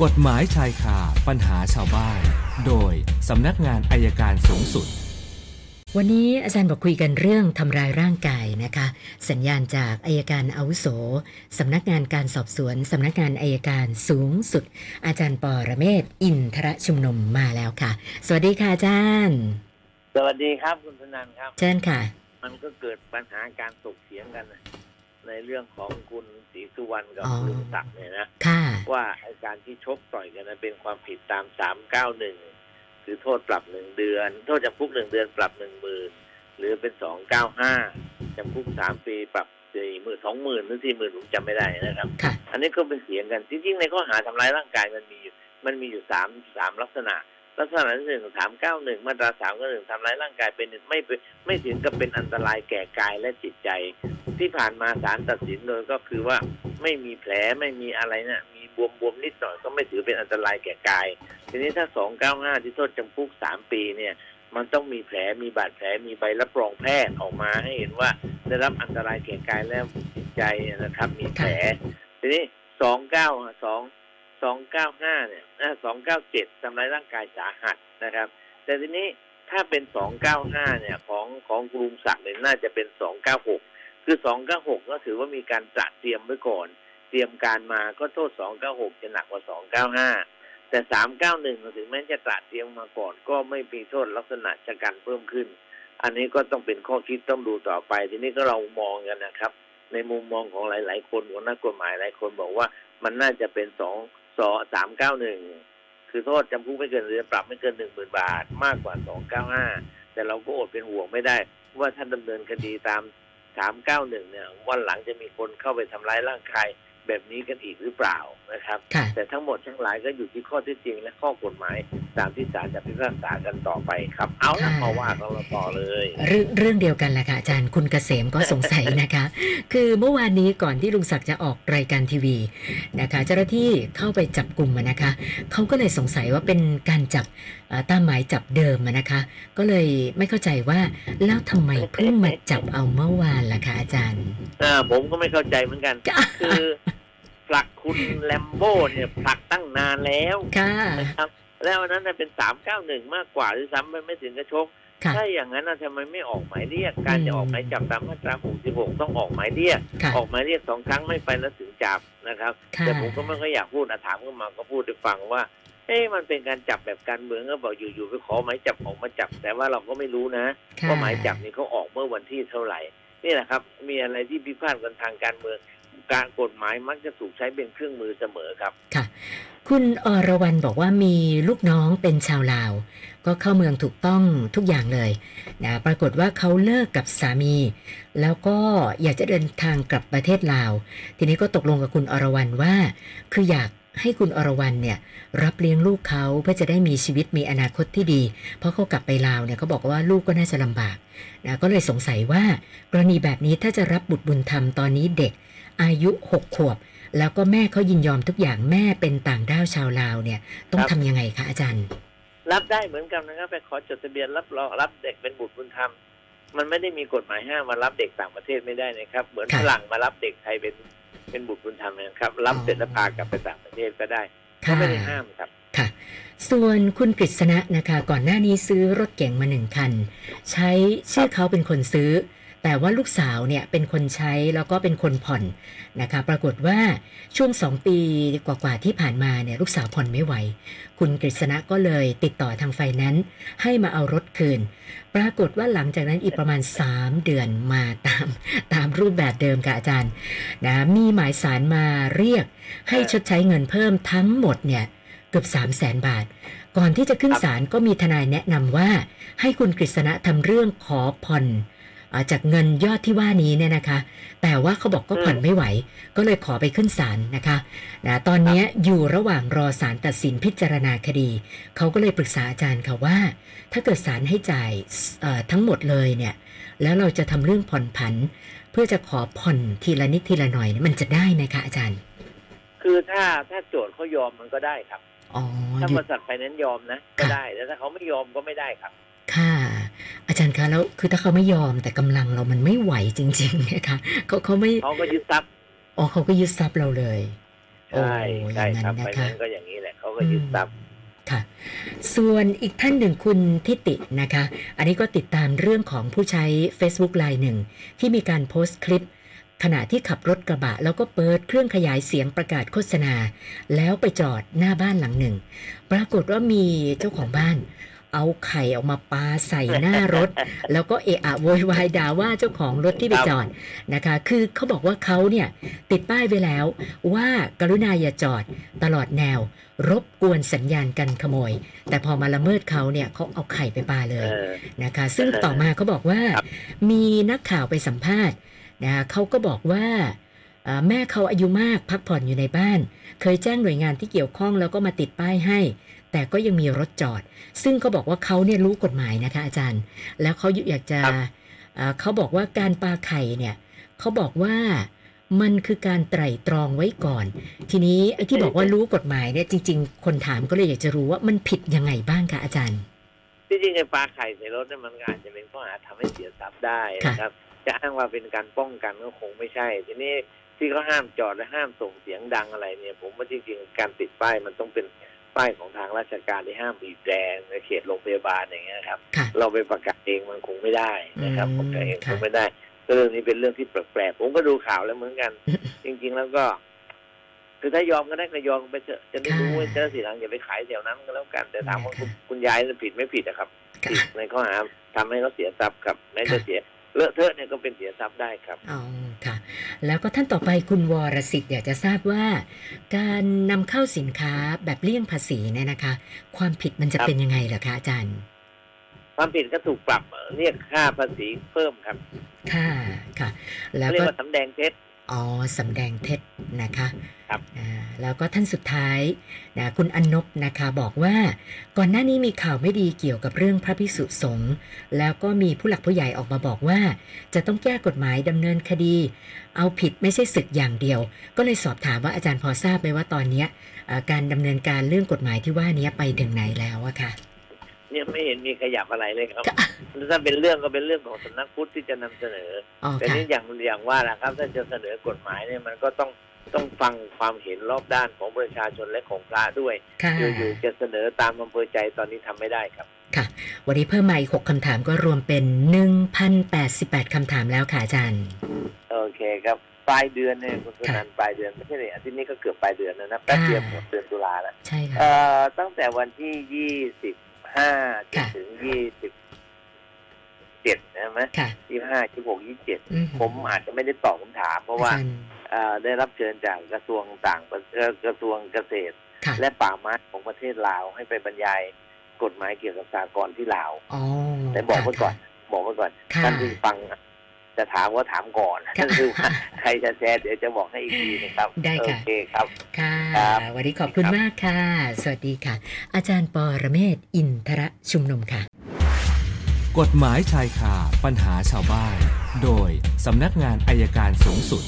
กฎหมายชายคาปัญหาชาวบ้าน โดยสำนักงานอัยการสูงสุด วันนี้อาจารย์บอกคุยกันเรื่องทำร้ายร่างกายนะคะ สัญญาณจากอัยการอาวุโสสำนักงานการสอบสวนสำนักงานอัยการสูงสุด อาจารย์ปอระเมศวร์อินทรชุมนุมมาแล้วค่ะ สวัสดีค่ะอาจารย์ สวัสดีครับคุณธนันครับ เชิญค่ะ มันก็เกิดปัญหาการถกเถียงกันนะ ในเรื่องของคุณศรีสุวรรณกับอ๋อลุงศักดิ์เนี่ยนะค่ะว่าไอการที่ชกต่อยกันนั้นเป็นความผิดตามสามเก้าหนึ่งคือโทษปรับหนึ่งเดือน โทษจำคุกหนึ่งเดือนปรับหนึ่งหมื่นหรือเป็นสองเก้าห้าจำคุกสามปีปรับสี่หมื่นสองหมื่นหรือสี่หมื่นผมจำไม่ได้นะครับค่ะอันนี้ก็เป็นเสียงกันจริงๆในข้อหาทำร้ายร่างกายมันมีอยู่มันมีอยู่สามสามลักษณะ ลักษณะที่หนึ่งสามเก้าหนึ่งมาตราสามก็หนึ่งทำร้ายร่างกายเป็นไม่เป็นไม่ถึงกับเป็นอันตรายแก่กายและจิตใจ ที่ผ่านมาศาลตัดสินโดยก็คือว่าไม่มีแผลไม่มีอะไรนะมีบวมบวมๆนิดหน่อยก็ไม่ถือเป็นอันตรายแก่กาย ทีนี้ถ้าสองเก้าห้าที่โทษจำคุกสามปีเนี่ย มันต้องมีแผลมีบาดแผลมีใบรับรองแพทย์ออกมาให้เห็นว่าได้รับอันตรายแก่กายและจิตใจนะครับ มีแผลทีนี้สองเก้าสอง สองเก้าห้าเนี่ยสองเก้าเจ็ดทำร้ายร่างกายสาหัสนะครับ แต่ทีนี้ถ้าเป็นสองเก้าห้าเนี่ยของของกรุงศักดิ์เนี่ยน่าจะเป็นสองเก้าหกคือสองเก้าหกก็ถือว่ามีการจัดเตรียมไว้ก่อน เตรียมการมาก็โทษสองเก้าหกจะหนักกว่าสองเก้าห้าแต่สามเก้าหนึ่งถึงแม้จะตระเตรียมมาก่อนก็ไม่มีโทษลักษณะชะกันเพิ่มขึ้น อันนี้ก็ต้องเป็นข้อคิดต้องดูต่อไป ทีนี้ก็เรามองกันนะครับ ในมุมมองของหลาย ๆ คนของนักกฎหมายหลายคนบอกว่ามันน่าจะเป็นสอง สอสามเก้าหนึ่งคือโทษจำคุกไม่เกินหรือปรับไม่เกินหนึ่งหมื่นบาท มากกว่าสองเก้าห้าแต่เราก็อดเป็นห่วงไม่ได้ ว่าถ้าดำเนินคดีตามสามเก้าหนึ่งเนี่ยวันหลังจะมีคนเข้าไปทำร้ายร่างกาย แบบนี้กันอีกหรือเปล่านะครับค่ะแต่ทั้งหมดทั้งหลายก็อยู่ที่ข้อเที่จริง และข้อกฎหมายตามที่ศาลจะพิพากษากันต่อไปครับ เอาละค่ะมาว่ากันเราต่อเลยเรื่องเรื่องเดียวกันแหละค่ะอาจารย์คุณเกษมก็สงสัยนะคะ คือเมื่อวานนี้ก่อนที่ลุงศักดิ์จะออกรายการทีวีนะคะ เจ้าหน้าที่เข้าไปจับกลุ่มอะนะคะเขาก็เลยสงสัยว่าเป็นการจับเอ่อ ตามหมายจับเดิมอะนะคะ ก็เลยไม่เข้าใจว่าแล้วทำไมเพิ่งมาจับเอาเมื่อวานล่ะคะอาจารย์อ่าผมก็ไม่เข้าใจเหมือนกันค่ะคือผลักคุณแลมโบ้เนี่ยผลักตั้งนานแล้วค่ะนะครับ แล้วอันนั้นน่ะเป็นสามเก้าหนึ่งมากกว่าหรือซ้ำไปไม่ถึงกระชกค่ะถ้าอย่างนั้นน่ะทำไมไม่ออกหมายเรียก การจะออกหมายจับตามมาตรา66ต้องออกหมายเรียกค่ะออกหมายเรียกสองครั้งไม่ไปแล้วถึงจับนะครับค่ะแต่ผมก็ไม่ค่อยอยากพูดอะถามก็มาก็พูดให้ฟังว่า เอ๊ะมันเป็นการจับแบบการเมืองก็บอกอยู่ๆไปขอหมายจับออกมาจับ แต่ว่าเราก็ไม่รู้นะค่ะว่าหมายจับนี่เขาออกเมื่อวันที่เท่าไหร่นี่แหละครับ มีอะไรที่พิพาทกันทางการเมือง การกฎหมายมักจะถูกใช้เป็นเครื่องมือเสมอครับค่ะ คุณอรวรรณบอกว่ามีลูกน้องเป็นชาวลาว ก็เข้าเมืองถูกต้องทุกอย่างเลยนะปรากฏว่าเขาเลิกกับสามี แล้วก็อยากจะเดินทางกลับประเทศลาว ทีนี้ก็ตกลงกับคุณอรวรรณว่า คืออยาก ให้คุณอรวรรณเนี่ยรับเลี้ยงลูกเขาเพื่อจะได้มีชีวิตมีอนาคตที่ดี เพราะเขากลับไปลาวเนี่ยเขาบอกว่าลูกก็น่าจะลำบากนะก็เลยสงสัยว่ากรณีแบบนี้ถ้าจะรับบุตรบุญธรรมตอนนี้เด็ก อายุหกขวบ แล้วก็แม่เขายินยอมทุกอย่างแม่เป็นต่างด้าวชาวลาวเนี่ยต้องครับทำยังไงคะอาจารย์ รับได้เหมือนกันนะครับไปขอจดทะเบียนรับรองรับเด็กเป็นบุตรบุญธรรม มันไม่ได้มีกฎหมายห้ามมารับเด็กต่างประเทศไม่ได้นะครับ เหมือนค่ะฝรั่งมารับเด็กไทยเป็นเป็นบุตรบุญธรรมนะครับ รับอ๋อเสร็จแล้วพากลับไปต่างประเทศก็ได้ก็ค่ะไม่ได้ห้ามครับค่ะ ส่วนคุณกฤษณะนะคะ ก่อนหน้านี้ซื้อรถเก๋งมาหนึ่งคัน ใช้ชื่อเขาเป็นคนซื้อ แต่ว่าลูกสาวเนี่ยเป็นคนใช้แล้วก็เป็นคนผ่อนนะคะ ปรากฏว่าช่วงสองปีกว่าๆที่ผ่านมาเนี่ยลูกสาวผ่อนไม่ไหว คุณกฤษณะก็เลยติดต่อทางไฟนนซ์ให้มาเอารถคืน ปรากฏว่าหลังจากนั้นอีกประมาณ 3 เดือนมาตามตามรูปแบบเดิมค่ะอาจารย์นะมีหมายสารมาเรียกให้ชดใช้เงินเพิ่มทั้งหมดเนี่ยเกือบ3 0 0แสนบาท ก่อนที่จะขึ้นศาลก็มีทนายแนะนำว่า ให้คุณกฤษณะทำเรื่องขอผ่อน จากเงินยอดที่ว่านี้เนี่ยนะคะ แต่ว่าเขาบอกก็ผ่อนไม่ไหว ก็เลยขอไปขึ้นศาลนะคะนะตอนเนี้ยอยู่ระหว่างรอศาลตัดสินพิจารณาคดี เขาก็เลยปรึกษาอาจารย์ค่ะว่า ถ้าเกิดศาลให้จ่ายเอ่อทั้งหมดเลยเนี่ยแล้วเราจะทำเรื่องผ่อนผัน เพื่อจะขอผ่อนทีละนิดทีละหน่อยเนี่ยมันจะได้ไหมคะอาจารย์ คือถ้าถ้าโจทย์เขายอมมันก็ได้ครับอ๋อถ้าหยุบดริษัทไฟแนนซ์ยอมนะก็ได้แต่ถ้าเขาไม่ยอมก็ไม่ได้ครับ ค่ะอาจารย์คะแล้วคือถ้าเขาไม่ยอมแต่กำลังเรามันไม่ไหวจริงๆนะคะเขาเขาไม่เขาก็ยึดทรัพย์อ๋อเขาก็ยึดทรัพย์เราเลยโอ้ใช่อใช่ย่างครันั้บนไปนะคะนั้นก็อย่างนี้แหละเขาก็ยึดทรัพย์ค่ะ ส่วนอีกท่านหนึ่งคุณทิตินะคะ อันนี้ก็ติดตามเรื่องของผู้ใช้ Facebook ไลน์หนึ่ง ที่มีการโพสต์คลิป ขณะที่ขับรถกระบะ แล้วก็เปิดเครื่องขยายเสียงประกาศโฆษณา แล้วไปจอดหน้าบ้านหลังหนึ่ง ปรากฏว่ามีเจ้าของบ้าน เอาไข่ออกมาปาใส่หน้ารถ แล้วก็เอะอะโวยวายด่าว่าเจ้าของรถที่ไปจอดนะคะ คือเขาบอกว่าเขาเนี่ยติดป้ายไว้แล้วว่ากรุณาอย่าจอดตลอดแนว รบกวนสัญญาณกันขโมย แต่พอมาละเมิดเขาเนี่ยเขาเอาไข่ไปปาเลยเออนะคะ ซึ่งต่อมาเขาบอกว่าครับมีนักข่าวไปสัมภาษณ์นะคะเขาก็บอกว่าเอ่อแม่เขาอายุมากพักผ่อนอยู่ในบ้าน เคยแจ้งหน่วยงานที่เกี่ยวข้องแล้วก็มาติดป้ายให้ แต่ก็ยังมีรถจอด ซึ่งเขาบอกว่าเขาเนี่ยรู้กฎหมายนะคะอาจารย์ แล้วเขาอยากจะครับเอ่อเขาบอกว่าการปาไข่เนี่ยเขาบอกว่ามันคือการไตร่ตรองไว้ก่อน ทีนี้ไอ้ที่บอกว่ารู้กฎหมายเนี่ยจริง ๆ คนถามก็เลยอยากจะรู้ว่ามันผิดยังไงบ้างคะอาจารย์ที่จริงไอ้ปลาไข่ใส่รถเนี่ยมันก็อาจจะเป็นข้อหาทำให้เสียทรัพย์ได้นะครับ จะอ้างว่าเป็นการป้องกันก็คงไม่ใช่ ทีนี้ที่เขาห้ามจอดและห้ามส่งเสียงดังอะไรเนี่ย ผมว่าจริงๆการติดป้ายมันต้องเป็น ป้ายของทางราชการที่ห้ามบีบแตรในเขตโรงพยาบาลอย่างเงี้ยครับค่ะเราไปประกาศเองมันคงไม่ได้นะครับอืมผมเองค่ะคงไม่ได้ก็เรื่องนี้เป็นเรื่องที่แปลกๆผมก็ดูข่าวแล้วเหมือนกัน จริง ๆ แล้วก็คือถ้ายอมก็ได้ก็ยอมไปเถอะจะไม่รู้ว่าเจ้าสีหลังอย่าไปขายแถวนั้นก็แล้วกัน แต่ถามว่าคุณคุณยายจะผิดไม่ผิดนะครับค่ะผิดในข้อหาทำให้เขาเสียทรัพย์ครับแม้จะค่ะเสียเลอะเทอะเนี่ยก็เป็นเสียทรัพย์ได้ครับอ๋อค่ะ แล้วก็ท่านต่อไปคุณวรสิทธิ์อยากจะทราบว่า การนำเข้าสินค้าแบบเลี่ยงภาษีเนี่ยนะคะ ความผิดมันจะครับเป็นยังไงเหรอคะอาจารย์ ความผิดก็ถูกปรับเรียกค่าภาษีเพิ่มครับ ค่ะค่ะ แล้วเรียก็กว่าสำแดงเท็จอ๋อสำแดงเท็จนะคะ ครับอ่าแล้วก็ท่านสุดท้ายนะคุณอนนบนะคะบอกว่า ก่อนหน้านี้มีข่าวไม่ดีเกี่ยวกับเรื่องพระพิสุสงฆ์แล้วก็มีผู้หลักผู้ใหญ่ออกมาบอกว่า จะต้องแก้กฎหมายดำเนินคดี เอาผิดไม่ใช่ศึกอย่างเดียว ก็เลยสอบถามว่าอาจารย์พอทราบไหมว่าตอนเนี้ยเอ่อการดำเนินการเรื่องกฎหมายที่ว่านี้ไปถึงไหนแล้วอะค่ะเนี่ยไม่เห็นมีขยับอะไรเลยครับ ถ้าเป็นเรื่องก็เป็นเรื่องของสำนักพุทธที่จะนำเสนออ๋อแต่ค่ะนี่อย่างอย่างว่านะครับ ถ้าจะเสนอกฎหมายเนี่ยมันก็ต้อง ต้องฟังความเห็นรอบด้านของประชาชนและของพระด้วยค่ะอยู่ๆจะเสนอตามอำเภอใจตอนนี้ทำไม่ได้ครับค่ะ วันนี้เพิ่มมาอีกหกคำถามก็รวมเป็น 1,088 คำถามแล้วค่ะอาจารย์ โอเคครับ ปลายเดือนเนี่ยคุณสุนันท์ปลายเดือนไม่ใช่เลยอาทิตย์นี้ก็เกือบปลายเดือนแล้วนะแป๊บเดียวหมดเดือนตุลาแล้วใช่ค่ะเอ่อตั้งแต่วันที่ยี่สิบห้าจนค่ะถึงยี่สิบเจ็ดใช่ไหมค่ะยี่ห้ายี่หกยี่เจ็ดอืผมอาจจะไม่ได้ตอบคำถาม เพราะว่าอจย์เอ่อ ได้รับเชิญจากกระทรวงต่างประเอ่อกระทรวงเกษตรค่ะและป่าไม้ของประเทศลาวให้ไปบรรยายกฎหมายเกี่ยวกับสากลที่ลาวอ๋อแต่บอกไว้ก่อน บอกไว้ก่อนค่ะท่านที่ฟังจะถามว่าถามก่อนค่ะคือว่าใครจะแชร์เดี๋ยวจะบอกให้อีกทีนะครับได้โอค่ะเคครับค่ะครับวันนี้ขอบคุณครับมากค่ะ สวัสดีค่ะ อาจารย์ปอระเมศวร์อินทระชุมนุมค่ะ กฎหมายชายคาปัญหาชาวบ้าน โดยสำนักงานอายการสูงสุด